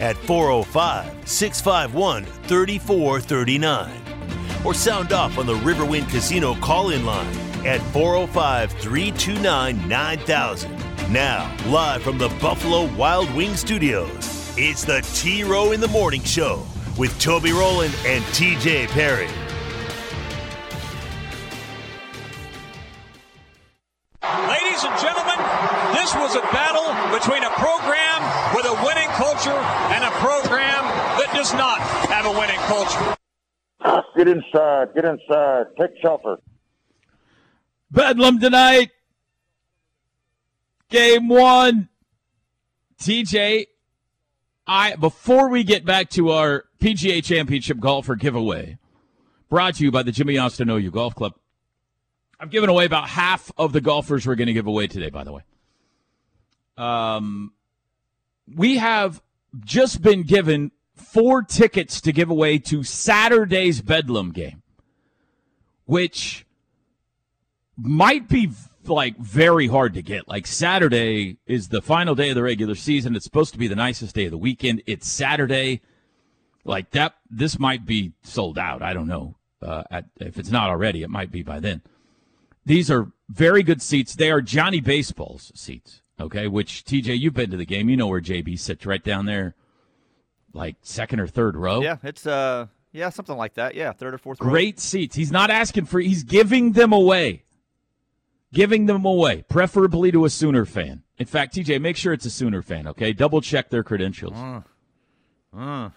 at 405 651 3439 or sound off on the Riverwind Casino call in line at 405 329 9000. Now, live from the Buffalo Wild Wing Studios, it's the T Row in the Morning Show with Toby Rowland and TJ Perry. Ladies and gentlemen, this was a battle between a program with a winning culture and a program that does not have a winning culture. Get inside. Get inside. Take shelter. Bedlam tonight. Game one. TJ, I before we get back to our PGA Championship golfer giveaway, brought to you by the Jimmy Austin OU Golf Club. I've given away about half of the golfers we're going to give away today, by the way. Um, we have just been given four tickets to give away to Saturday's Bedlam game, which might be like very hard to get. Like Saturday is the final day of the regular season. It's supposed to be the nicest day of the weekend. It's Saturday. Like that, this might be sold out. I don't know. Uh, at, if it's not already, it might be by then. These are very good seats. They are Johnny Baseball's seats. Okay, which TJ, you've been to the game. You know where JB sits right down there, like second or third row. Yeah, it's uh, yeah, something like that. Yeah, third or fourth. row. Great seats. He's not asking for. He's giving them away. Giving them away, preferably to a Sooner fan. In fact, TJ, make sure it's a Sooner fan. Okay, double check their credentials. Uh,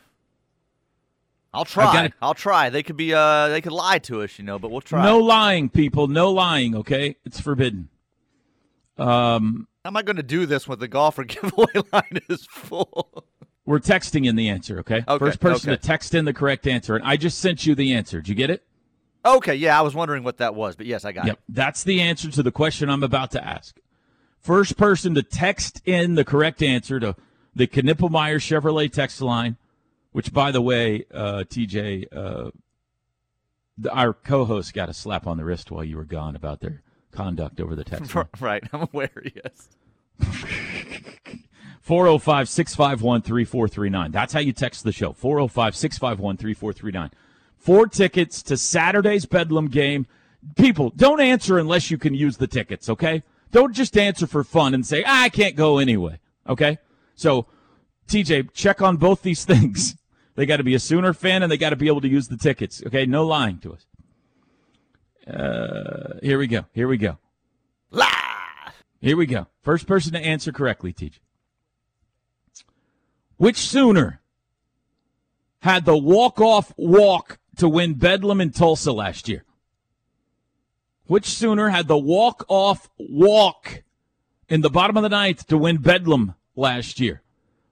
I'll try. gotta- I'll try. They could be uh, they could lie to us, you know, but we'll try. No lying, people. No lying. Okay, it's forbidden. Um, How am I going to do this when the golfer giveaway line is full? We're texting in the answer. Okay, Okay, first person okay. to text in the correct answer, and I just sent you the answer. Did you get it? okay, yeah, I was wondering what that was, but yes, I got Yep, it. that's the answer to the question I'm about to ask. First person to text in the correct answer to the Knippelmeyer Chevrolet text line, which, by the way, uh, TJ, uh, the, our co-host got a slap on the wrist while you were gone about their conduct over the text line. Right, I'm aware. Yes. 405 651 3439. That's how you text the show. 405 651 3439. Four tickets to Saturday's Bedlam game. People, don't answer unless you can use the tickets, okay? Don't just answer for fun and say, ah, I can't go anyway, okay? So, TJ, check on both these things. They got to be a Sooner fan and they got to be able to use the tickets, okay? No lying to us. Uh, here we go. Here we go. Lie. Here we go. First person to answer correctly, TJ. Which Sooner had the walk-off walk to win Bedlam in Tulsa last year? Which Sooner had the walk-off walk in the bottom of the ninth to win Bedlam last year?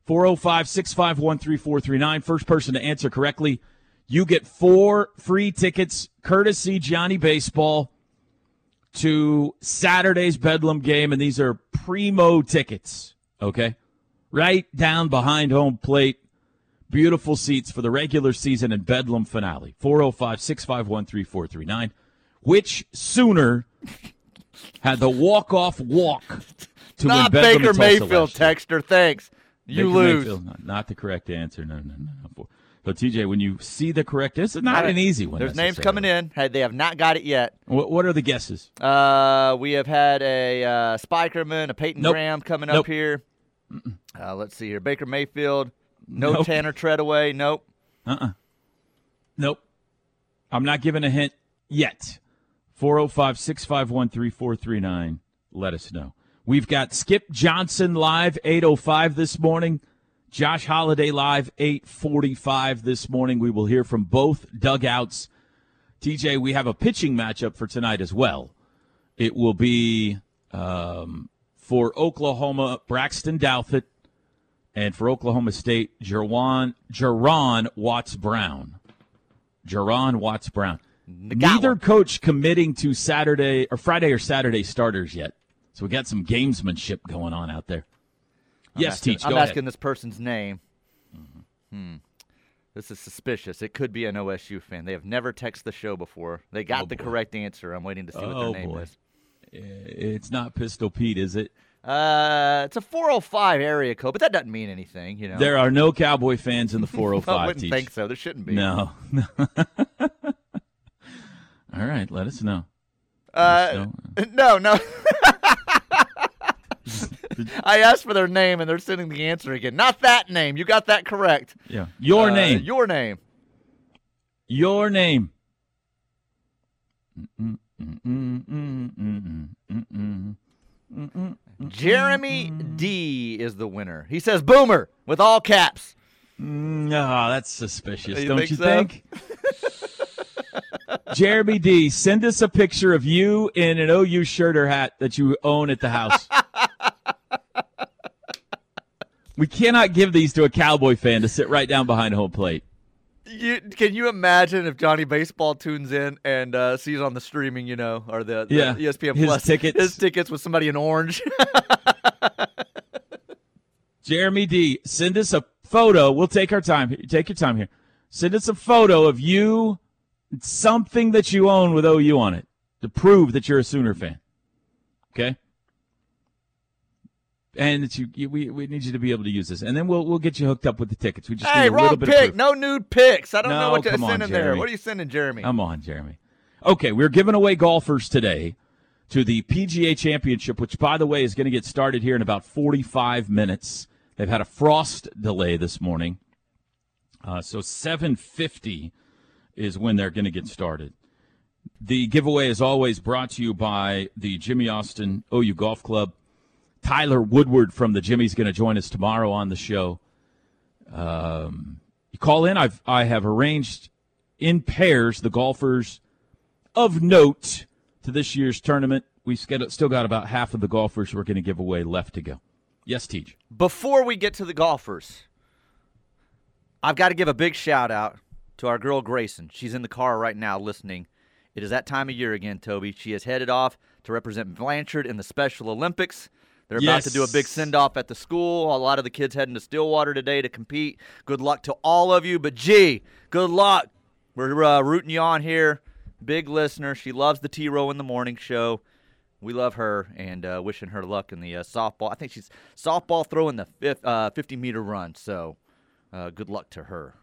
405 651 3439. First person to answer correctly, you get four free tickets courtesy Johnny Baseball to Saturday's Bedlam game, and these are primo tickets. Okay, right down behind home plate. Beautiful seats for the regular season and Bedlam finale. 405 651 3439. Which Sooner had the walk off walk to win Not Baker Mayfield. Texter. Thanks. You Baker lose. Mayfield, not, not the correct answer. No, no, no. So, TJ, when you see the correct, this is not an easy one. There's names coming in. Hey, they have not got it yet. What, what are the guesses? Uh, we have had a uh, Spikerman, a Peyton Nope. Graham coming Nope. up here. Uh, let's see here. Baker Mayfield. No Nope. Tanner Treadaway. Nope. Uh-uh. Nope. I'm not giving a hint yet. 405 651 3439. Let us know. We've got Skip Johnson live 805 this morning. Josh Holliday live 845 this morning. We will hear from both dugouts. TJ, we have a pitching matchup for tonight as well. It will be um, for Oklahoma, Braxton Douthit And for Oklahoma State, Jerwan, Juaron Watts Brown. Juaron Watts Brown. Neither coach committing to Saturday or Friday or Saturday starters yet. So we got some gamesmanship going on out there. I'm yes, asking, Teach. I'm go asking this person's name. Hmm. This is suspicious. It could be an OSU fan. They have never texted the show before. They got Oh, the boy. correct answer. I'm waiting to see what Oh, their name boy. is. It's not Pistol Pete, is it? Uh, it's a 405 area code, but that doesn't mean anything, you know. There are no Cowboy fans in the 405. I wouldn't Teach. think so. There shouldn't be. No. All right, let us know. Uh, no, no. I asked for their name, and they're sending the answer again. Not that name. You got that correct. Yeah, your Uh, name. Your name. Your name. Jeremy D is the winner. He says Boomer with all caps. No, that's suspicious, You don't think you so? think? Jeremy D, send us a picture of you in an OU shirt or hat that you own at the house. we cannot give these to a Cowboy fan to sit right down behind home plate. You, can you imagine if Johnny Baseball tunes in and uh, sees on the streaming, you know, or the, the Yeah, ESPN his Plus tickets. his tickets with somebody in orange? Jeremy D, send us a photo. We'll take our time. Take your time here. Send us a photo of you, something that you own with OU on it, to prove that you're a Sooner fan. Okay. And that you, you we, we need you to be able to use this, and then we'll we'll get you hooked up with the tickets. We just hey, need a little wrong bit of pick. No nude pics. I don't know what to on, send in there. What are you sending, Jeremy? Come on, Jeremy. Okay, we're giving away golfers today to the PGA Championship, which, by the way, is going to get started here in about 45 minutes. They've had a frost delay this morning, uh, so 7:50 is when they're going to get started. The giveaway is always brought to you by the Jimmy Austin OU Golf Club. Tyler Woodward from the Jimmy's going to join us tomorrow on the show. Um, you call in. I've I have arranged in pairs the golfers of note to this year's tournament. We've still got about half of the golfers we're going to give away left to go. Yes, Teach. Before we get to the golfers, I've got to give a big shout out to our girl Grayson. She's in the car right now listening. It is that time of year again, Toby. She is headed off to represent Blanchard in the Special Olympics. They're about to do a big send off at the school. A lot of the kids heading to Stillwater today to compete. Good luck to all of you. But gee, good luck. We're uh, rooting you on here. Big listener. She loves the T Row in the Morning show. We love her and uh, wishing her luck in the uh, softball. I think she's softball throwing the fif- uh, 50 meter run. So uh, good luck to her.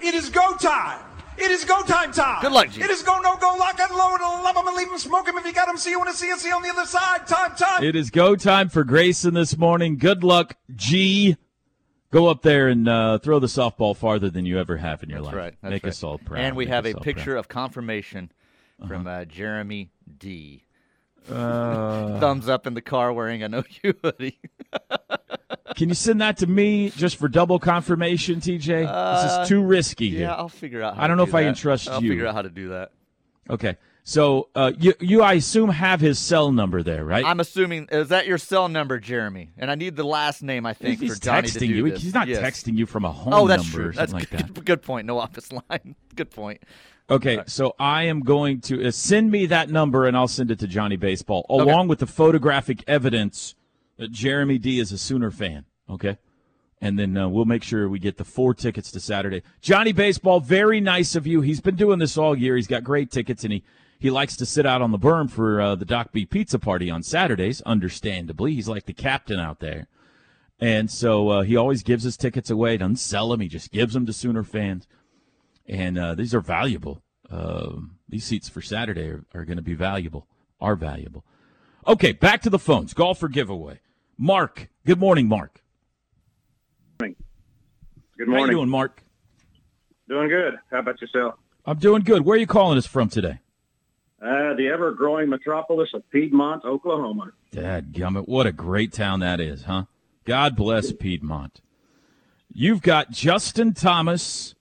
It is go time. It is go time time. Good luck, G. It is go no go lock and load and love him and leave him smoke him if you got him. See you when it's CNC on the other side. Time time. It is go time for Grayson this morning. Good luck, G. Go up there and uh, throw the softball farther than you ever have in your That's life. right. That's Make right. us all proud. And we Make have a all picture of confirmation from Uh-huh. uh, Jeremy D. Uh, Thumbs up in the car wearing an OU hoodie. can you send that to me just for double confirmation, TJ? this Uh, is too risky. Yeah, here. I'll figure out. How I don't know do if I can trust you. I'll figure out how to do that. Okay. So uh, you, you, I assume, have his cell number there, right? I'm assuming is that your cell number, Jeremy? And I need the last name. I think he's for Johnny texting to do you. this. He's not Yes. texting you from a home Oh, that's number true. or That's something like that. good, good point. No office line. Good point. Okay, so I am going to uh, send me that number and I'll send it to Johnny Baseball along with the photographic evidence that Jeremy D is a Sooner fan. Okay, and then uh, we'll make sure we get the four tickets to Saturday. Johnny Baseball, very nice of you. He's been doing this all year. He's got great tickets and he he likes to sit out on the berm for uh, the Doc B Pizza Party on Saturdays. Understandably, he's like the captain out there. And so uh, he always gives his tickets away, doesn't sell them. He just gives them to Sooner fans and uh, these are valuable. Um, these seats for Saturday are, are going to be valuable. Are valuable. Okay, back to the phones. Golfer giveaway. Mark. Good morning, Mark. Good morning. Good morning. How you doing, Mark? Doing good. How about yourself? I'm doing good. Where are you calling us from today? Uh, the ever-growing metropolis of Piedmont, Oklahoma. Dad gummit, what a great town that is, huh? God bless Piedmont. You've got Justin Thomas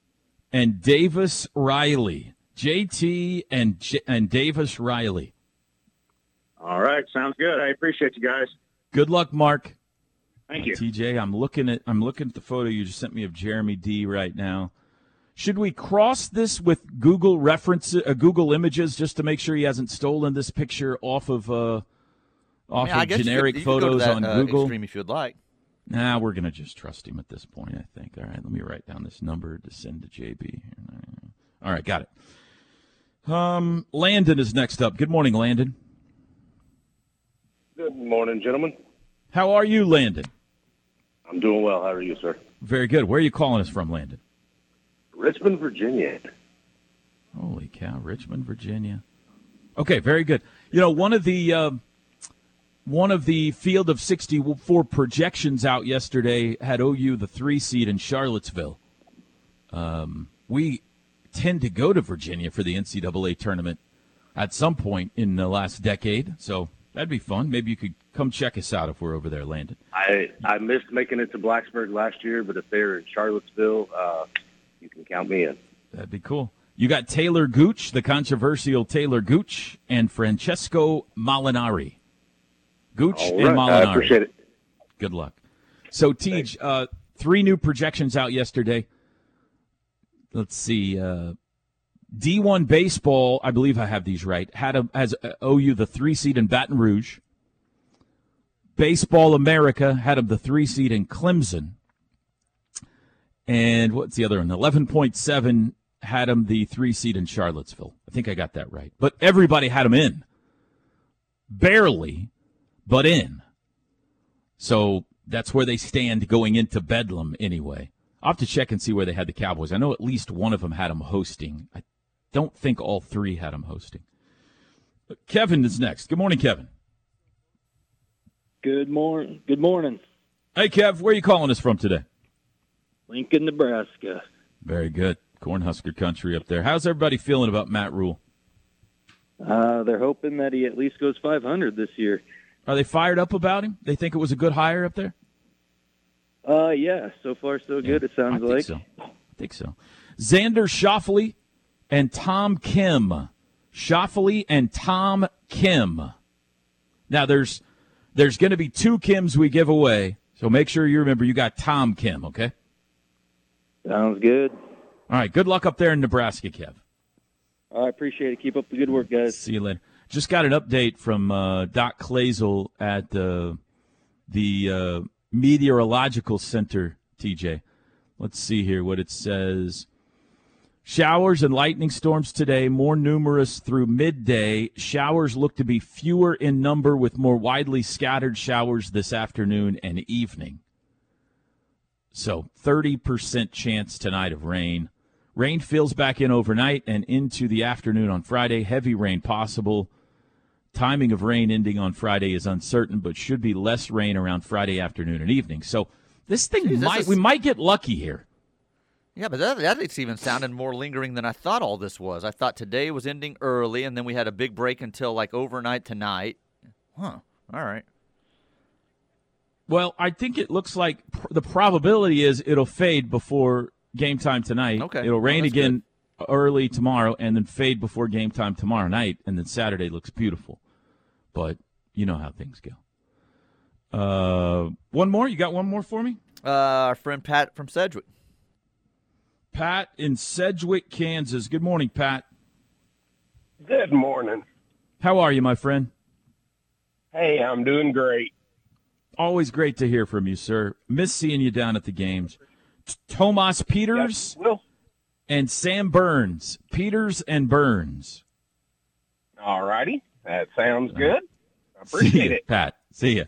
and Davis Riley. JT and J- and Davis Riley. All right, sounds good. I appreciate you guys. Good luck, Mark. Thank you. TJ, I'm looking at I'm looking at the photo you just sent me of Jeremy D right now. Should we cross this with Google reference uh, Google Images just to make sure he hasn't stolen this picture off of uh, off I, mean, of guess you generic could- you go to photos that, on uh, Google? Extreme if you'd like. Nah, we're gonna just trust him at this point. I think. All right, let me write down this number to send to JB. All right, got it. Um, Landon is next up. Good morning, Landon. Good morning, gentlemen. How are you, Landon? I'm doing well. How are you, sir? Very good. Where are you calling us from, Landon? Richmond, Virginia. Holy cow, Richmond, Virginia. Okay, very good. You know, one of the uh, one of the field of 64 projections out yesterday had OU the three seed in Charlottesville. Um, we tend to go to Virginia for the NCAA tournament at some point in the last decade, so that'd be fun. Maybe you could come check us out if we're over there, Landon. I I missed making it to Blacksburg last year, but if they're in Charlottesville, uh, you can count me in. That'd be cool. You got Taylor Gooch, the controversial Taylor Gooch, and Francesco Molinari. Gooch All and right, I appreciate it. Good luck. So, Tej, uh, three new projections out yesterday. Let's see. Uh, D1 baseball, I believe I have these right, had a, has uh, OU the three seed in Baton Rouge. Baseball America had them the three seed in Clemson. And what's the other one? 11.7 had them the three seed in Charlottesville. I think I got that right. But everybody had them in. Barely, but in. So that's where they stand going into Bedlam anyway. I'll have to check and see where they had the Cowboys. I know at least one of them had them hosting. I don't think all three had him hosting. Kevin is next. Good morning, Kevin. Good morning. Good morning, Hey, Kev, where are you calling us from today? Lincoln, Nebraska. Very good. Cornhusker country up there. How's everybody feeling about Matt Rhule? Uh, they're hoping that he at least goes 500 this year. Are they fired up about him? They think it was a good hire up there? Uh, yeah. So far, so good. It I sounds think like. so. I think so. Xander Schauffele and Tom Kim. Schauffele and Tom Kim. Now there's there's going to be two Kims we give away, so make sure you remember you got Tom Kim. Okay. Sounds good. All right. Good luck up there in Nebraska, Kev. I appreciate it. Keep up the good work, guys. See you later. Just got an update from uh, Doc Clazel at uh, the uh, Meteorological Center, TJ. Let's see here what it says. Showers and lightning storms today, more numerous through midday. Showers look to be fewer in number with more widely scattered showers this afternoon and evening. So 30% chance tonight of rain. Rain fills back in overnight and into the afternoon on Friday. Heavy rain possible. Timing of rain ending on Friday is uncertain, but should be less rain around Friday afternoon and evening. So this thing Jeez, might is- we might get lucky here. Yeah, but that, that it's even sounded more lingering than I thought all this was. I thought today was ending early, and then we had a big break until like overnight tonight. Huh. All right. Well, I think it looks like pr- the probability is it'll fade before game time tonight. Okay. It'll rain Well, again early tomorrow and then fade before game time tomorrow night, and then Saturday looks beautiful. But you know how things go. Uh, one more? You got one more for me? Uh, our friend Pat from Sedgwick. Pat in Sedgwick, Kansas. Good morning, Pat. Good morning. How are you, my friend? Hey, I'm doing great. Always great to hear from you, sir. Miss seeing you down at the games. Thomas Pieters Well, and Sam Burns. Pieters and Burns. all righty. That sounds uh, good. I appreciate it. Pat. See ya.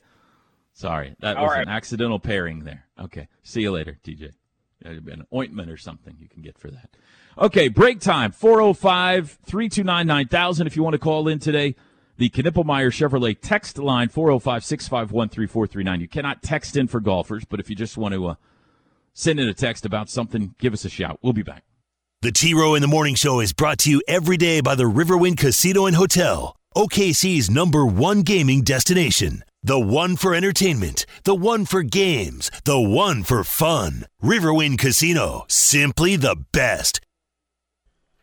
Sorry, that All was right. an accidental pairing there. Okay. See you later, TJ. An ointment or something you can get for that. Okay, break time. 405 329 9000 if you want to call in today. The Knippelmeyer Chevrolet text line 405 651 3439. You cannot text in for golfers, but if you just want to uh, send in a text about something, give us a shout. We'll be back. The T Row in the Morning Show is brought to you every day by the Riverwind Casino and Hotel, OKC's number one gaming destination. The one for entertainment, the one for games, the one for fun. Riverwind Casino, simply the best.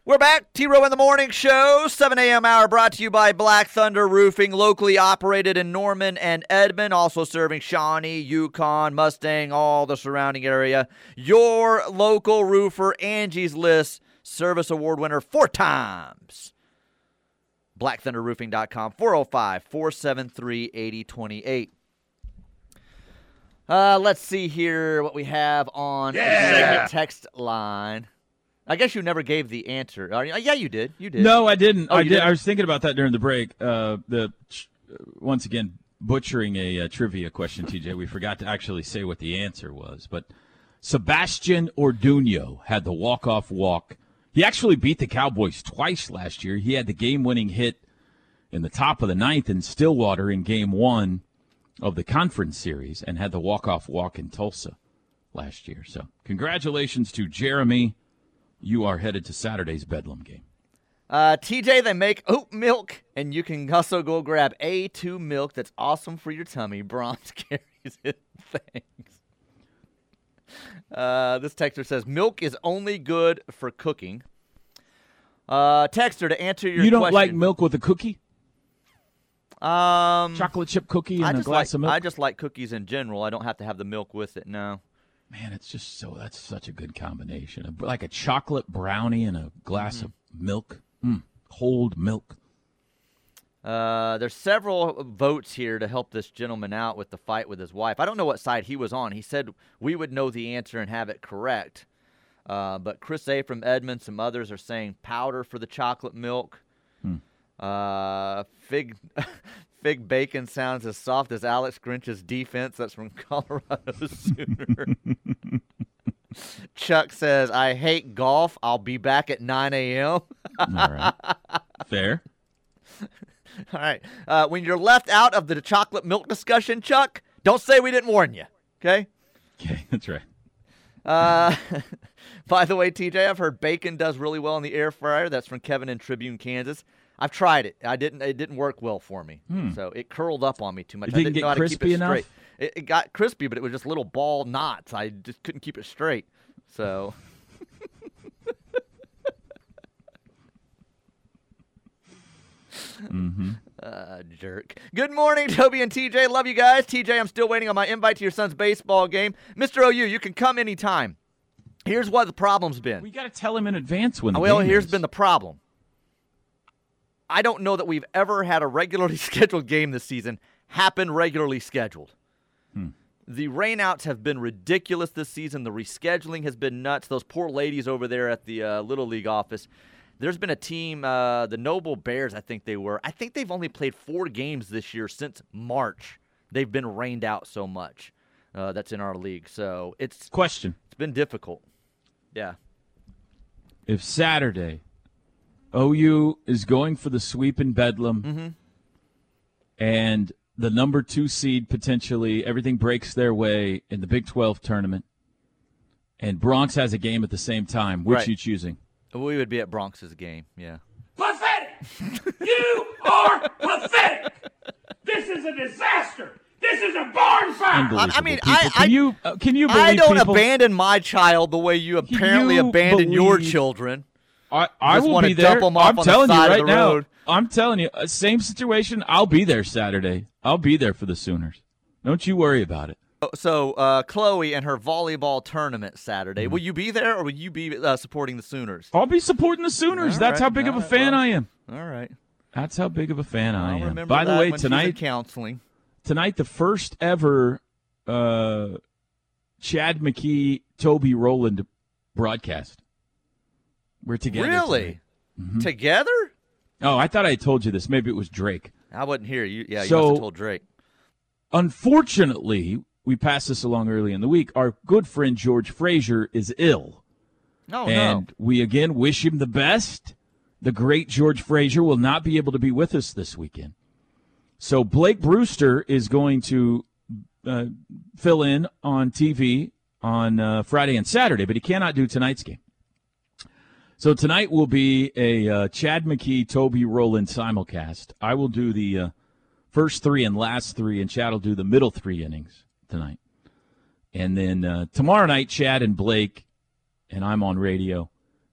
We're back. T Row in the Morning Show, 7 a.m. hour, brought to you by Black Thunder Roofing, locally operated in Norman and Edmond, also serving Shawnee, Yukon, Mustang, all the surrounding area. Your local roofer, Angie's List, Service Award winner four times. BlackThunderRoofing.com, 405 473 8028. Uh, let's see here what we have on Yeah. the text line. I guess you never gave the answer. Yeah, you did. You did. No, I didn't. Oh, I did. didn't? I was thinking about that during the break. Uh, the uh, once again butchering a uh, trivia question, TJ. We forgot to actually say what the answer was, but Sebastian Orduno had the walk-off walk. He actually beat the Cowboys twice last year. He had the game-winning hit in the top of the ninth in Stillwater in Game One of the conference series, and had the walk-off walk in Tulsa last year. So, congratulations to Jeremy. You are headed to Saturday's Bedlam game. Uh, TJ, they make oat milk, and you can also go grab A2 milk. That's awesome for your tummy. Braum's carries it. Thanks. Uh, this texter says milk is only good for cooking. Uh, texter, to answer your you don't question, like milk with a cookie? um, Chocolate chip cookie and I a just glass like of milk? I just like cookies in general. I don't have to have the milk with it. No. Man, it's just so that's such a good combination. Like a chocolate brownie and a glass Mm-hmm. of milk. Mm, cold milk. Uh, there's several votes here to help this gentleman out with the fight with his wife. I don't know what side he was on. He said we would know the answer and have it correct. Uh, but Chris A. from Edmond, some others are saying powder for the chocolate milk. Uh, fig, fig bacon sounds as soft as Alex Grinch's defense. That's from Colorado Sooner. Chuck says, "I hate golf. I'll be back at 9 a.m." All right. Fair. All right. Uh, when you're left out of the chocolate milk discussion, Chuck, don't say we didn't warn you. Okay. Okay, that's right. Uh, by the way, TJ, I've heard bacon does really well in the air fryer. That's from Kevin in Tribune, Kansas. I've tried it. I didn't. It didn't work well for me. So it curled up on me too much. Hmm. It I didn't didn't get know how to keep crispy it enough? straight. It, it got crispy, but it was just little ball knots. I just couldn't keep it straight. So. Uh, jerk. Good morning, Toby and TJ. Love you guys. TJ, I'm still waiting on my invite to your son's baseball game. Mr. OU, you can come anytime. Here's what the problem's been. We got to tell him in advance when the well, game here's is. been the problem. I don't know that we've ever had a regularly scheduled game this season happen regularly scheduled. Hmm. The rainouts have been ridiculous this season. The rescheduling has been nuts. Those poor ladies over there at the uh, Little League office. There's been a team, uh, the Noble Bears, I think they were. I think they've only played four games this year since March. They've been rained out so much. Uh, that's in our league. So it's Question. it's been difficult. Yeah. If Saturday OU is going for the sweep in Bedlam Mm-hmm. and the number two seed potentially, everything breaks their way in the Big 12 tournament, and Bronx has a game at the same time, which Right. you choosing? We would be at Bronx's game. Yeah. Pathetic! you are pathetic! This is a disaster! This is a barn fire! I mean, people. I- can I- you uh, can you believe I don't people? abandon my child the way you apparently you abandon your children. I, I just will wanna be dump there. 'em off I'm on the telling you side of right now. road. I'm telling you, uh, same situation. I'll be there Saturday. I'll be there for the Sooners. Don't you worry about it. So, uh, Chloe and her volleyball tournament Saturday. Mm-hmm. Will you be there, or will you be uh, supporting the Sooners? I'll be supporting the Sooners. All That's right, how big of a right, fan well, I am. All right. That's how big of a fan I I'll am. By the way, tonight counseling. tonight the first ever uh, Chad McKee Toby Rowland broadcast. We're together. Really? Mhm. Together? Oh, I thought I told you this. Maybe it was Drake. I wasn't here. You, yeah, you must have told Drake. Unfortunately, we passed this along early in the week. Our good friend George Frazier is ill. No, and no. we again wish him the best. The great George Frazier will not be able to be with us this weekend. So Blake Brewster is going to uh, fill in on TV on uh, Friday and Saturday, but he cannot do tonight's game. So tonight will be a uh, Chad McKee, Toby Rowland simulcast. I will do the uh, first three and last three, and Chad will do the middle three innings tonight. And then uh, tomorrow night, Chad and Blake, and I'm on radio,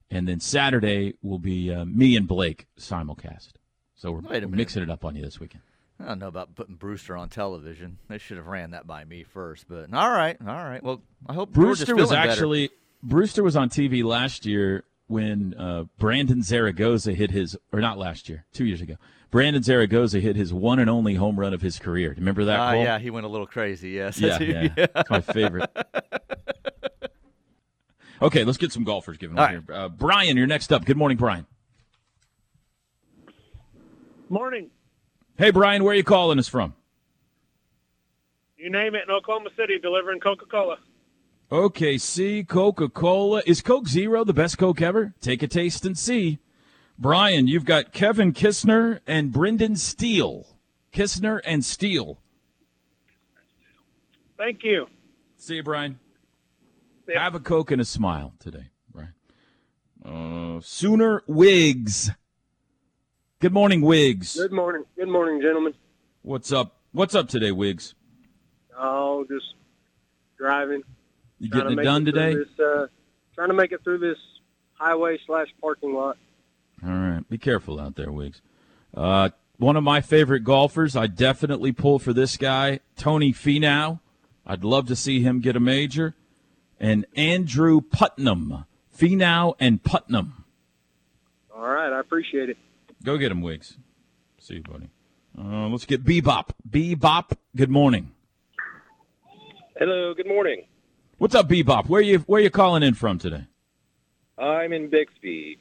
and then Saturday will be uh, me and Blake simulcast. So we're, we're mixing it up on you this weekend. I don't know about putting Brewster on television. They should have ran that by me first. But all right, all right. Well, I hope Brewster was feeling better. actually Brewster was on TV last year when uh, Brandon Zaragoza hit his, or not last year, two years ago. Brandon Zaragoza hit his one and only home run of his career. Remember that? Cole? yeah, he went a little crazy. Yes. yeah, yeah. It's my favorite. Okay, let's get some golfers given All away here. Uh, Brian, you're next up. Good morning, Brian. Morning. Hey, Brian, where are you calling us from? You name it in Oklahoma City, delivering Coca Cola. OKC Coca Cola. Is Coke Zero the best Coke ever? Take a taste and see. Brian, you've got Kevin Kisner and Brendan Steele. Kisner and Steele. Thank you. See you, Brian. Have a Coke and a smile today, Brian. Uh, Sooner Wigs. Good morning, Wigs. Good morning. Good morning, gentlemen. What's up? What's up today, Wigs? Oh, just driving. You getting it done through today? This, uh, trying to make it through this highway slash parking lot. All right. Be careful out there, Wiggs. Uh, one of my favorite golfers, I definitely pull for this guy, Tony Finau. I'd love to see him get a major. And Andrew Putnam. Finau and Putnam. All right, I appreciate it. Go get him, Wiggs. See you, buddy. Uh, let's get Bebop. Bebop, good morning. Hello, good morning. What's up, Bebop? Where you where you calling in from today? I'm in Bixby.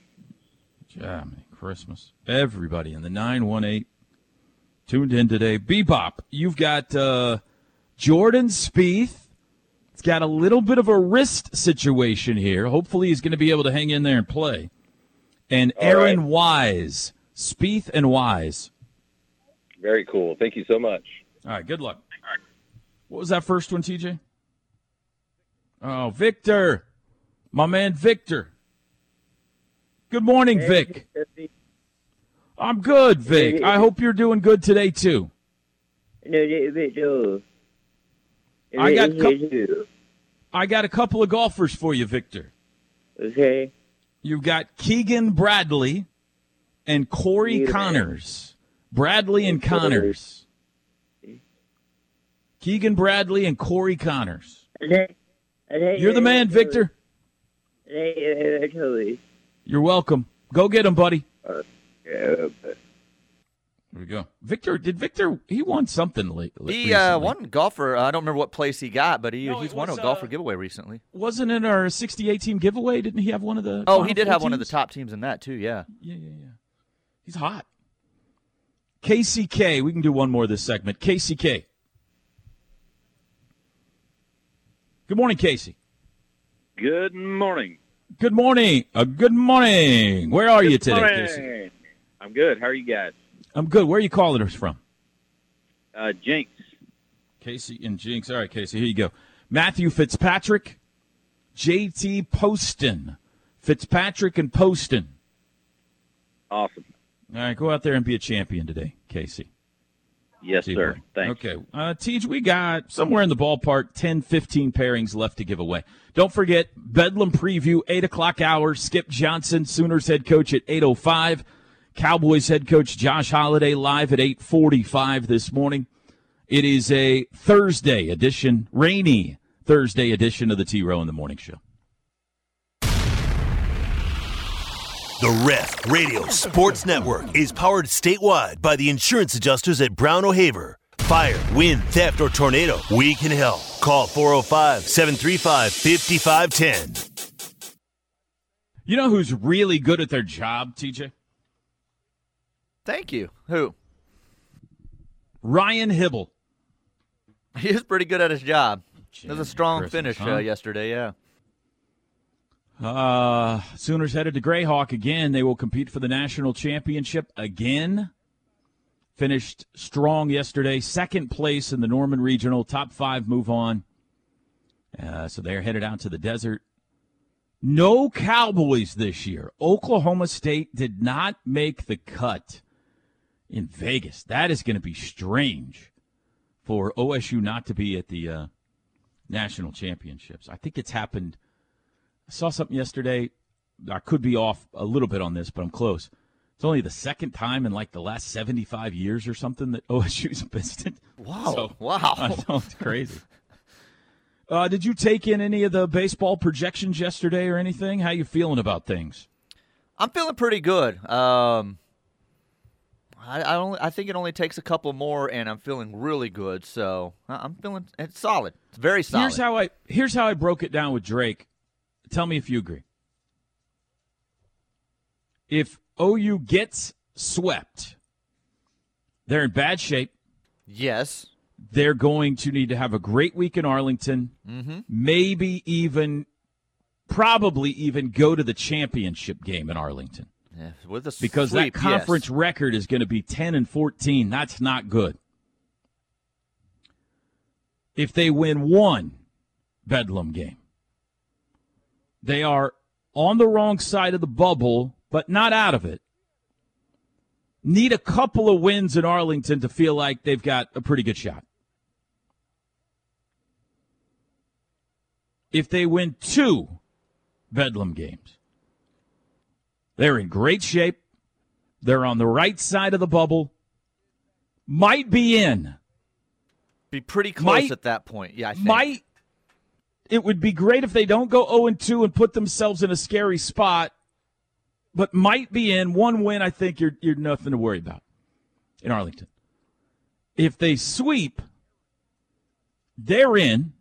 Jiminy Christmas. Everybody in the 918 tuned in today. Bebop, you've got uh, Jordan Spieth. It's got a little bit of a wrist situation here. Hopefully, he's going to be able to hang in there and play. And All Aaron Wise. Spieth and Wise. Very cool. Thank you so much. All right, good luck. What was that first one, TJ? Oh, Victor. My man, Victor. Good morning, Vic. I'm good, Vic. I hope you're doing good today too. I got cou- I got a couple of golfers for you, Victor. Okay. You've got Keegan Bradley and Corey Yeah. Conners. Bradley and Conners. Keegan Bradley and Corey Conners. You're the man, Victor. You're welcome. Go get him, buddy. Yeah. There we go. Victor, did Victor? He won something late. He uh, won golfer. I don't remember what place he got, but he, No, he's it won a golfer uh, giveaway recently. Wasn't in our 68 team giveaway? Didn't he have one of the? Oh, he did Four have one of the top teams in that too. Yeah. Yeah, yeah, yeah. He's hot. KCK. We can do one more this segment. KCK. Good morning, Casey. Good morning. Good morning. Uh, good morning. Where are you today, Morning. Casey? I'm good. How are you guys? I'm good. Where are you calling us from? Uh, Jenks. Casey and Jenks. All right, Casey, here you go. Matthew Fitzpatrick, JT Poston. Fitzpatrick and Poston. Awesome. All right, go out there and be a champion today, Casey. Yes, you, sir. Thanks. Okay. Uh, Teej, we got somewhere in the ballpark 10, 15 pairings left to give away. Don't forget, Bedlam preview, 8 o'clock hour. Skip Johnson, Sooners head coach at 8.05. Cowboys head coach Josh Holliday live at 8.45 this morning. It is a Thursday edition, rainy Thursday edition of the T-Row in the Morning Show. The Ref Radio Sports Network is powered statewide by the insurance adjusters at Brown O'Haver. Fire, wind, theft, or tornado, we can help. Call 405 735 5510. You know who's really good at their job, TJ? Thank you. Who? Ryan Hibble. He was pretty good at his job. It was a strong Christmas, finish huh? uh, yesterday. Yeah. Uh, Sooners headed to Grayhawk again. They will compete for the national championship again. Finished strong yesterday, second place in the Norman Regional. Top five move on. Uh, so they're headed out to the desert. No Cowboys this year. Oklahoma State did not make the cut in Vegas. That is going to be strange for OSU not to be at the uh, national championships. I think it's happened. I saw something yesterday. I could be off a little bit on this, but I'm close. It's only the second time in like the last 75 years or something that OSU's missed it. Wow. So, wow. I know, it's crazy. Uh, did you take in any of the baseball projections yesterday or anything? How you feeling about things? I'm feeling pretty good. Um, I, I only I think it only takes a couple more, and I'm feeling really good. So I- I'm feeling it's solid. It's very solid. Here's how I here's how I broke it down with Drake. Tell me if you agree. If OU gets swept, they're in bad shape. yes. They're going to need to have a great week in Arlington. Mm-hmm. Maybe even, probably even go to the championship game in Arlington Yeah, with a because sweep, that conference yes. record is going to be 10 and 14. That's not good. If they win one Bedlam game, they are on the wrong side of the bubble, but not out of it. Need a couple of wins in Arlington to feel like they've got a pretty good shot. If they win two Bedlam games, they're in great shape. They're on the right side of the bubble. Might be in. be pretty close might- at that point. Yeah, I think. Might. It would be great if they don't go 0 and 2 and put themselves in a scary spot, but might be in. One win, I think you're you're nothing to worry about in Arlington. If they sweep, they're in.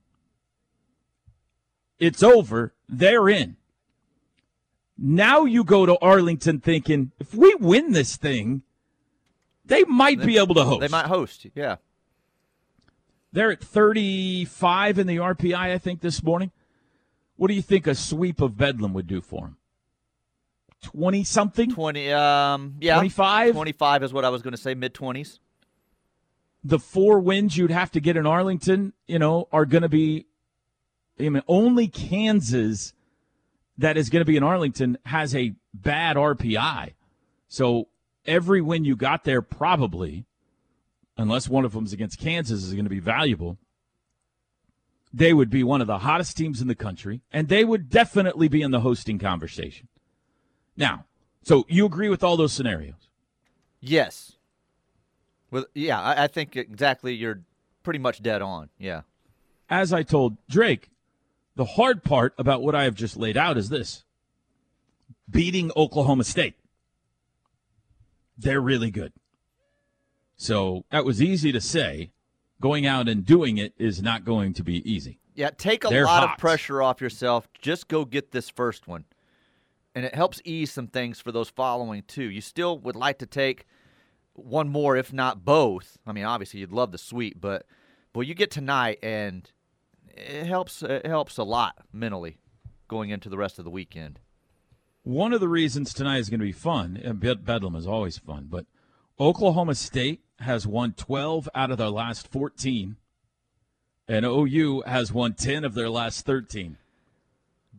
It's over. They're in. Now you go to Arlington thinking if we win this thing, they might be able to host. They might host. Yeah. They're at 35 in the RPI, I think, this morning. What do you think a sweep of Bedlam would do for them? 20 something? 20 um yeah 25? 25 is what I was going to say mid 20s The four wins you'd have to get in Arlington, you know, are going to be. I mean, only Kansas that is going to be in Arlington has a bad RPI. So every win you got there, probably, unless one of them's against Kansas, is going to be valuable. They would be one of the hottest teams in the country, and they would definitely be in the hosting conversation. Now, so you agree with all those scenarios? yes with yeah I, I think exactly you're pretty much dead on yeah As I told Drake, the hard part about what I have just laid out is this beating Oklahoma State. They're really good. So that was easy to say. Going out and doing it is not going to be easy. yeah take a They're lot hot. of pressure off yourself just go get this first one and it helps ease some things for those following too. you still would like to take one more if not both i mean obviously you'd love the sweep but but you get tonight and it helps it helps a lot mentally going into the rest of the weekend One of the reasons tonight is going to be fun, and Bedlam is always fun, but Oklahoma State has won 12 out of their last 14, and OU has won 10 of their last 13.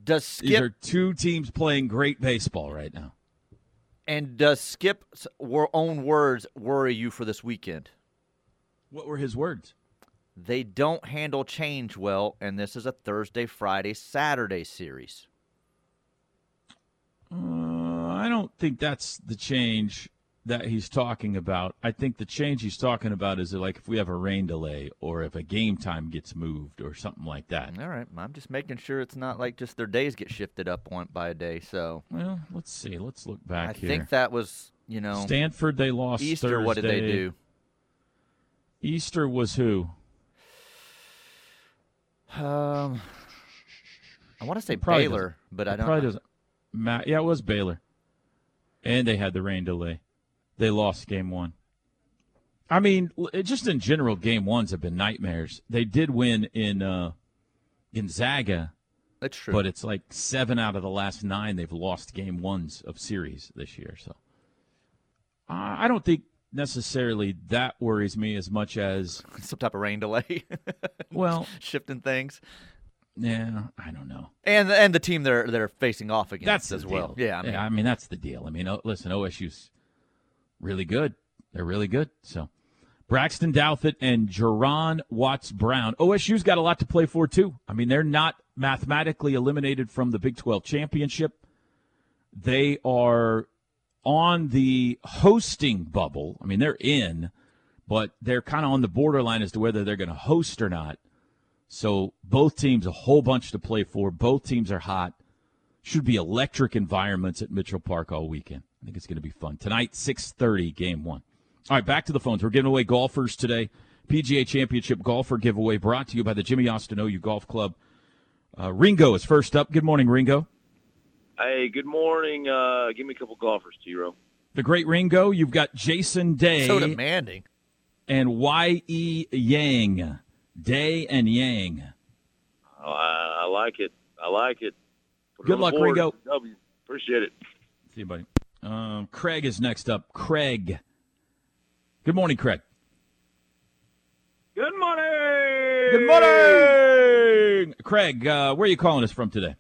does Skip, These are two teams playing great baseball right now. And does Skip's own words worry you for this weekend? What were his words? They don't handle change well, and this is a Thursday, Friday, Saturday series. Uh, I don't think that's the change that he's talking about. I think the change he's talking about is like if we have a rain delay or if a game time gets moved or something like that. All right, I'm just making sure it's not like just their days get shifted up one by a day. So Well, let's see. Let's look back I here. think that was you know Stanford, they lost Easter. What did they Thursday. do? Easter was who? Um, I want to say Baylor, but I don't. Probably doesn't. Ma- yeah, it was Baylor, and they had the rain delay. They lost game one. I mean, just in general, game ones have been nightmares. They did win in uh, Gonzaga, That's true. but it's like seven out of the last nine they've lost game ones of series this year. So uh, I don't think necessarily that worries me as much as some type of rain delay. well, shifting things. yeah, I don't know. And and the team they're they're facing off against That's as well. deal. Yeah, I mean, I mean that's the deal. I mean, listen, OSU's really good. They're really good. So Braxton Douthit and Juaron Watts Brown. OSU's got a lot to play for too. I mean, they're not mathematically eliminated from the Big 12 championship. they are on the hosting bubble. I mean, they're in, but they're kind of on the borderline as to whether they're going to host or not. So both teams a whole bunch to play for. Both teams are hot. Should be electric environments at Mitchell Park all weekend. I think it's going to be fun. Tonight, 6:30, game 1. All right, back to the phones. We're giving away golfers today. PGA Championship golfer giveaway brought to you by the Jimmy Austin OU Golf Club. Uh, Ringo is first up. Good morning, Ringo. Hey, good morning. Uh, give me a couple golfers, T-Row. The great Ringo. You've got Jason Day. So demanding. And Y.E. Yang. Day and Yang. Oh, I, I like it. I like it. Put Good on the luck, board. Ringo. W. Appreciate it. See you, buddy. Um, Craig is next up. Craig. Good morning, Craig. Good morning. Good morning, Craig. Uh, where are you calling us from today?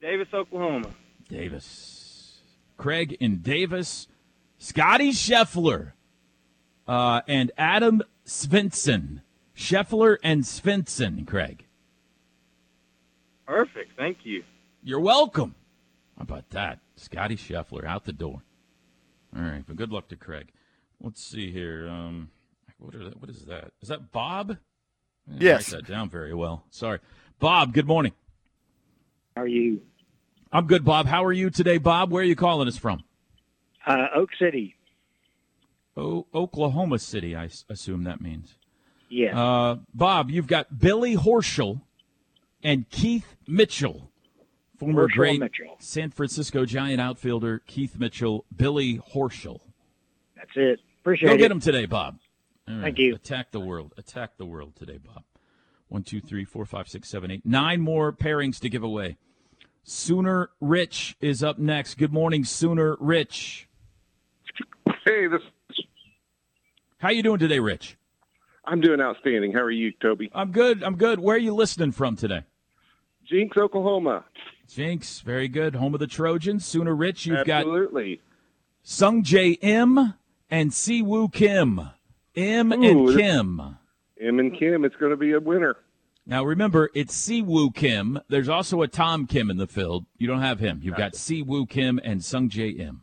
Davis, Oklahoma. Davis. Craig in Davis. Scotty Scheffler uh, and Adam Svensson. Scheffler and Svensson, Craig. Perfect. Thank you. You're welcome. How about that? Scotty Scheffler out the door. All right, but good luck to Craig. Let's see here. Um, what, are that, what is that? Is that Bob? I didn't Yes. Write that down very well. Sorry. Bob, good morning. How are you? I'm good, Bob. How are you today, Bob? Where are you calling us from? Uh, Oak City. Oh, Oklahoma City, I s- assume that means. Yeah. Uh, Bob, you've got Billy Horschel and Keith Mitchell, former Horschel great Mitchell. San Francisco Giant outfielder Keith Mitchell, Billy Horschel. That's it. Appreciate Go it. get him today, Bob. All right. Thank you. Attack the world. Attack the world today, Bob. One, two, three, four, five, six, seven, eight. Nine more pairings to give away. Sooner Rich is up next. Good morning, Sooner Rich. Hey, this How you doing today, Rich? I'm doing outstanding. How are you, Toby? I'm good. I'm good. Where are you listening from today? Jenks, Oklahoma. Jenks, very good. Home of the Trojans. Sooner Rich, you've got Absolutely. Sungjae Im and Si Woo Kim. M Ooh, and Kim. Im and Kim, it's going to be a winner. Now remember, it's Si Woo Kim. There's also a Tom Kim in the field. You don't have him. You've got Si Woo Kim and Sungjae Im.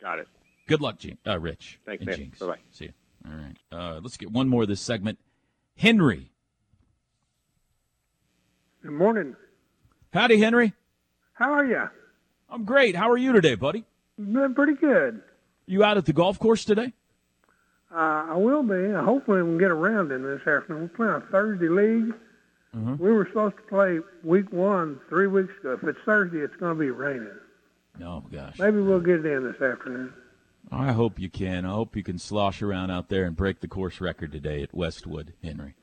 Got it. Good luck, Jin- uh, Rich. Thanks, and man. Jenks. Bye-bye. See you. All right. Uh, let's get one more of this segment. Henry. Good morning. Howdy, Henry. How are you? I'm great. How are you today, buddy? Been pretty good. You out at the golf course today? Uh, I will be. Hopefully, we can get around in this afternoon. We're playing a Thursday league. Mm-hmm. We were supposed to play week one three weeks ago. If it's Thursday, it's going to be raining. Oh gosh. Maybe we'll get it in this afternoon. I hope you can. I hope you can slosh around out there and break the course record today at Westwood, Henry.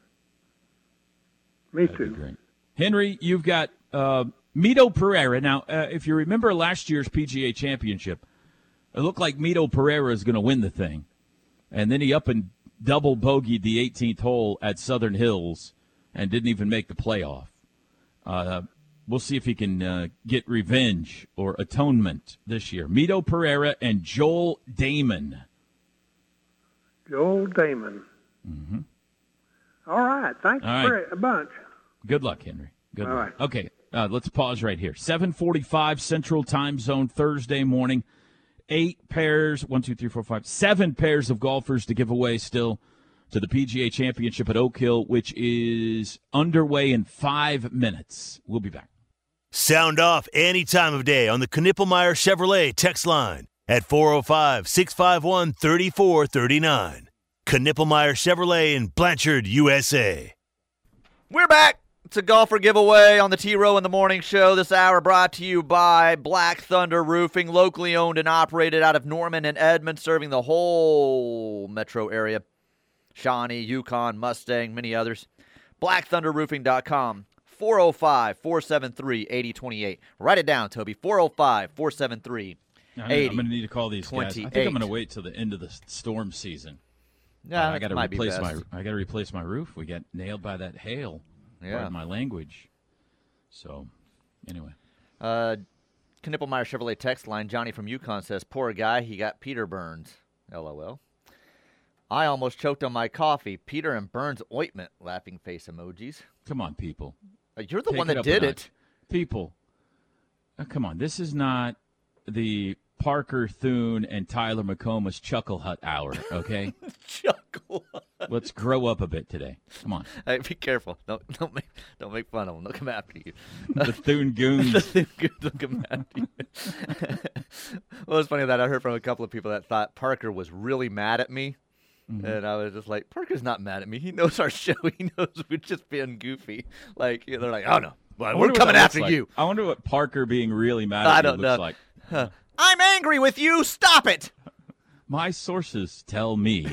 Me That'd too. Henry, you've got uh, Mito Pereira. Now, uh, if you remember last year's PGA Championship, it looked like Mito Pereira is going to win the thing, and then he up and double bogeyed the 18th hole at Southern Hills and didn't even make the playoff. Uh, we'll see if he can uh, get revenge or atonement this year. Mito Pereira and Joel Dahmen. Joel Dahmen. Mm-hmm. All right. Thanks All right. for it a bunch. Good luck, Henry. Good All luck. Okay, uh, let's pause right here. 7:45 Central Time Zone Thursday morning. Eight pairs, one, two, three, four, five, seven pairs of golfers to give away still to the PGA Championship at Oak Hill, which is underway in five minutes. We'll be back. Sound off any time of day on the Knippelmier Chevrolet text line at 405 651 3439. Knippelmier Chevrolet in Blanchard, USA. We're back. It's a golfer giveaway on the T Row in the Morning Show. This hour brought to you by Black Thunder Roofing, locally owned and operated out of Norman and Edmond, serving the whole metro area. Shawnee, Yukon, Mustang, many others. BlackThunderRoofing.com. 405 473 8028. Write it down, Toby. 405 473 I'm, I'm going to need to call these guys. I think I'm going to wait till the end of the storm season. Yeah, Uh, I got to replace my. I got to replace my roof. We got nailed by that hail. Yeah. Pardon my language. So, anyway. Uh, Knippelmier Chevrolet text line. Johnny from Yukon says, "Poor guy, he got Peter burns." LOL. I almost choked on my coffee. Peter and Burns ointment. Laughing face emojis. Come on, people. Uh, You're the Take one that did it. People, uh, come on, this is not the Parker Thune and Tyler McComas Chuckle Hut hour, okay? Chuckle. Let's grow up a bit today. Come on. Hey, be careful. Don't don't make don't make fun of them. They'll come after you. The Thune Goons. the Thune Goons will come after you. well, it's funny that I heard from a couple of people that thought Parker was really mad at me. Mm-hmm. And I was just like, Parker's not mad at me. He knows our show. He knows we're just being goofy. Like you know, they're like, oh no, well, we're coming after like. you. I wonder what Parker being really mad at I you don't looks know. like. Huh. I'm angry with you. Stop it. My sources tell me.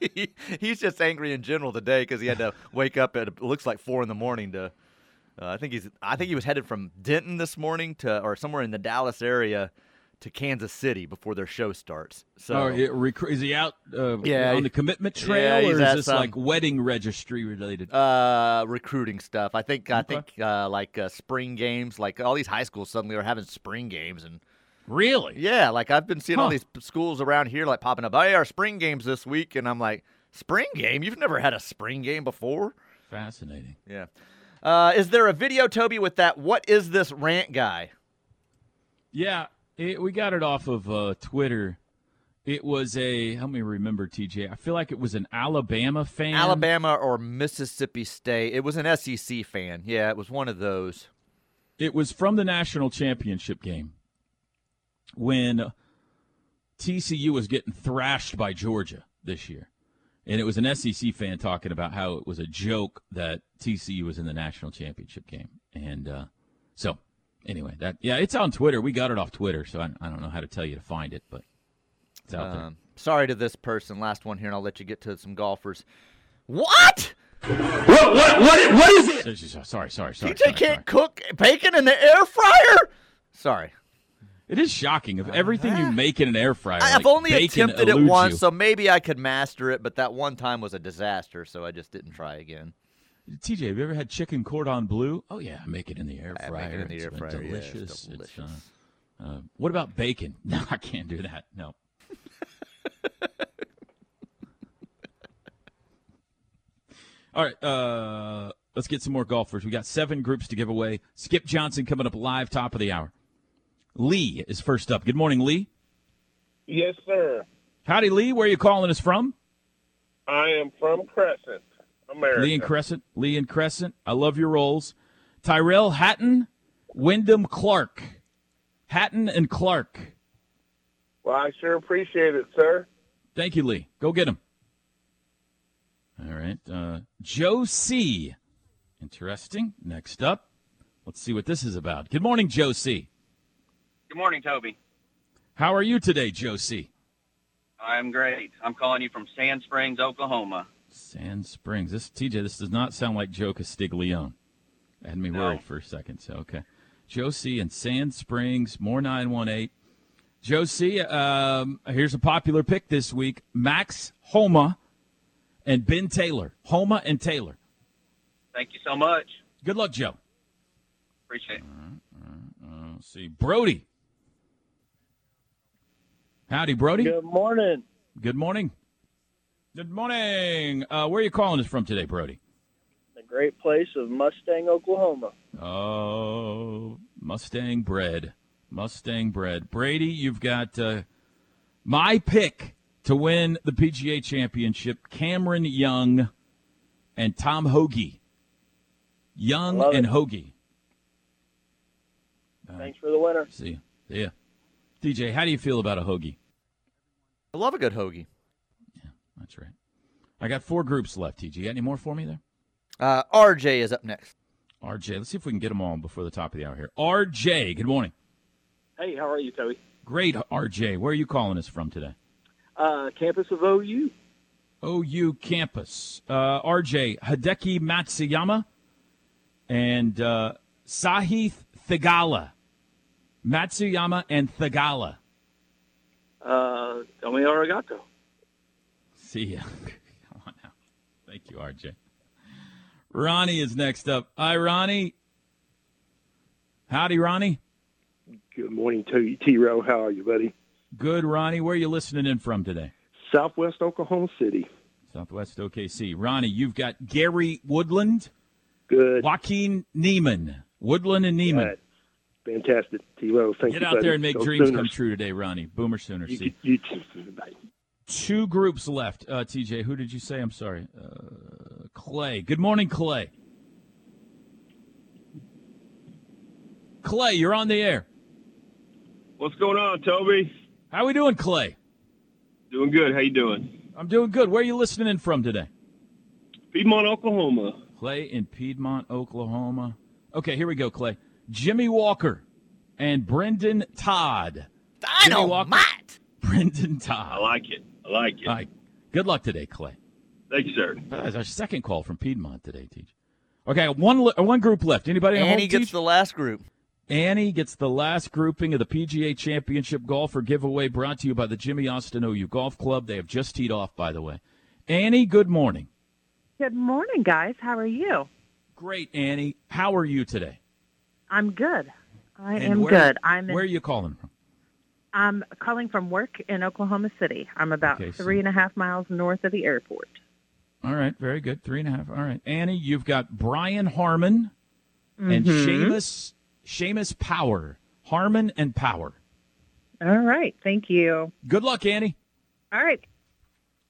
he, he's just angry in general today because he had to wake up at it looks like four in the morning to. Uh, I think he's. I think he was headed from Denton this morning to, or somewhere in the Dallas area, to Kansas City before their show starts. So Oh, is he out uh, Yeah, on the commitment trail, he's or is this some- like wedding registry related? uh, recruiting stuff. I think. I think uh, like uh, spring games. Like all these high schools suddenly are having spring games and. Really? Yeah, like I've been seeing all these schools around here like popping up. Hey, our spring games this week, and I'm like, spring game? You've never had a spring game before? Fascinating. Yeah. Uh, is there a video, Toby, with that? What is this rant guy? Yeah, it, we got it off of uh, Twitter. It was a help me remember, TJ. I feel like it was an Alabama fan. Alabama or Mississippi State? It was an SEC fan. Yeah, it was one of those. It was from the national championship game when TCU was getting thrashed by Georgia this year. And it was an SEC fan talking about how it was a joke that TCU was in the national championship game. And uh, so, anyway, that yeah, it's on Twitter. We got it off Twitter, so I, I don't know how to tell you to find it, but it's out there. Um, sorry to this person. Last one here, and I'll let you get to some golfers. What? What, what, what, what is it? Sorry, sorry, sorry. TJ can't cook bacon in the air fryer? Sorry. It is shocking. Of everything you make in an air fryer, I've like only attempted it once, you. so maybe I could master it, but that one time was a disaster, so I just didn't try again. TJ, have you ever had chicken cordon bleu? Oh yeah, I make it in the air fryer. I make it in the It's air been fryer, yeah, it's delicious. delicious. uh, uh, what about bacon? No, I can't do that. No. All right, uh, let's get some more golfers. We got seven groups to give away. Skip Johnson coming up live, top of the hour. Lee is first up. Good morning, Lee. Yes, sir. Howdy, Lee. Where are you calling us from? I am from Crescent, America. Lee and Crescent. Lee and Crescent. I love your roles. Tyrrell Hatton, Wyndham Clark. Hatton and Clark. Well, I sure appreciate it, sir. Thank you, Lee. Go get him. All right. Uh, Joe C. Interesting. Next up, let's see what this is about. Good morning, Joe C. Good morning, Toby. How are you today, Josie? I'm great. I'm calling you from Sand Springs, Oklahoma. Sand Springs. This TJ. This does not sound like Joe Castiglione. That had me No. worried for a second. So okay, Josie in Sand Springs. More nine one eight. Josie, Um, here's a popular pick this week: Max Homa and Ben Taylor. Homa and Taylor. Thank you so much. Good luck, Joe. Appreciate it. Uh, let's see, Brody. Howdy, Brody. Good morning. Good morning. Good morning. Uh, where are you calling us from today, Brody? The great place of Mustang, Oklahoma. Oh, Mustang bread. Mustang bread. Brady, you've got uh, my pick to win the PGA Championship Cameron Young and Tom Hoge. Young Love and it. Hoge. Thanks for the winner. See ya. See ya. DJ, how do you feel about a hoagie? I love a good hoagie. Yeah, That's right. I got four groups left, TJ. Got any more for me there? Uh, RJ is up next. RJ, let's see if we can get them all before the top of the hour here. RJ, good morning. Hey, how are you, Toby? Great, RJ. Where are you calling us from today? Uh, campus of OU. OU campus. Uh, RJ, Hideki Matsuyama and uh, Sahith Theegala. Matsuyama and Theegala. Uh, Tommy Arigato. See ya. Come on now. Thank you, RJ. Ronnie is next up. Hi, Ronnie. Howdy, Ronnie. Good morning to you, T Row. How are you, buddy? Good, Ronnie. Where are you listening in from today? Southwest Oklahoma City. Southwest OKC. Ronnie, you've got Gary Woodland. Good. Joaquin Niemann. Woodland and Niemann. Right. Fantastic, T. Rowe. Thank Get you. Get out buddy. there and make Go dreams Sooners. come true today, Ronnie. Boomer Sooner. You, See, you too. Bye. two groups left. Uh, TJ, who did you say? I'm sorry. Uh, Clay. Good morning, Clay. Clay, you're on the air. What's going on, Toby? How are we doing, Clay? Doing good. How you doing? I'm doing good. Where are you listening in from today? Piedmont, Oklahoma. Clay in Piedmont, Oklahoma. Okay, here we go, Clay. Jimmy Walker and Brendon Todd. Jimmy Walker, Brendon Todd. I like it. I like it. All right. Good luck today, Clay. Thank you, sir. That's our second call from Piedmont today, Teach. Okay, one one group left. Anybody at Annie home, gets Teach? the last group. Annie gets the last grouping of the PGA Championship Golfer giveaway brought to you by the Jimmy Austin OU Golf Club. They have just teed off, by the way. Annie, good morning. Good morning, guys. How are you? Great, Annie. How are you today? I'm good. I And am where- good. I'm in, Where are you calling from? I'm calling from work in Oklahoma City. I'm about Okay, so- three and a half miles north of the airport. All right, very good. Three and a half. All right. Annie, you've got Brian Harman and Mhm. Seamus Seamus Power. Harman and Power. All right. Thank you. Good luck, Annie. All right.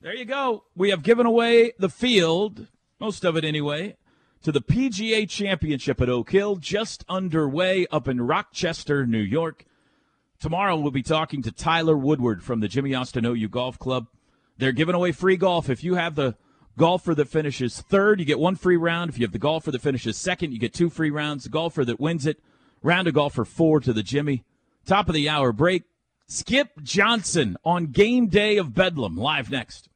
There you go. We have given away the field, most of it anyway, to the PGA Championship at Oak Hill, just underway up in Rochester, New York. Tomorrow we'll be talking to Tyler Woodward from the Jimmy Austin OU Golf Club. They're giving away free golf. If you have the golfer that finishes third, you get one free round. If you have the golfer that finishes second, you get two free rounds. The golfer that wins it, round of golf for four to the Jimmy. Top of the hour break. Skip Johnson on game day of Bedlam, live next.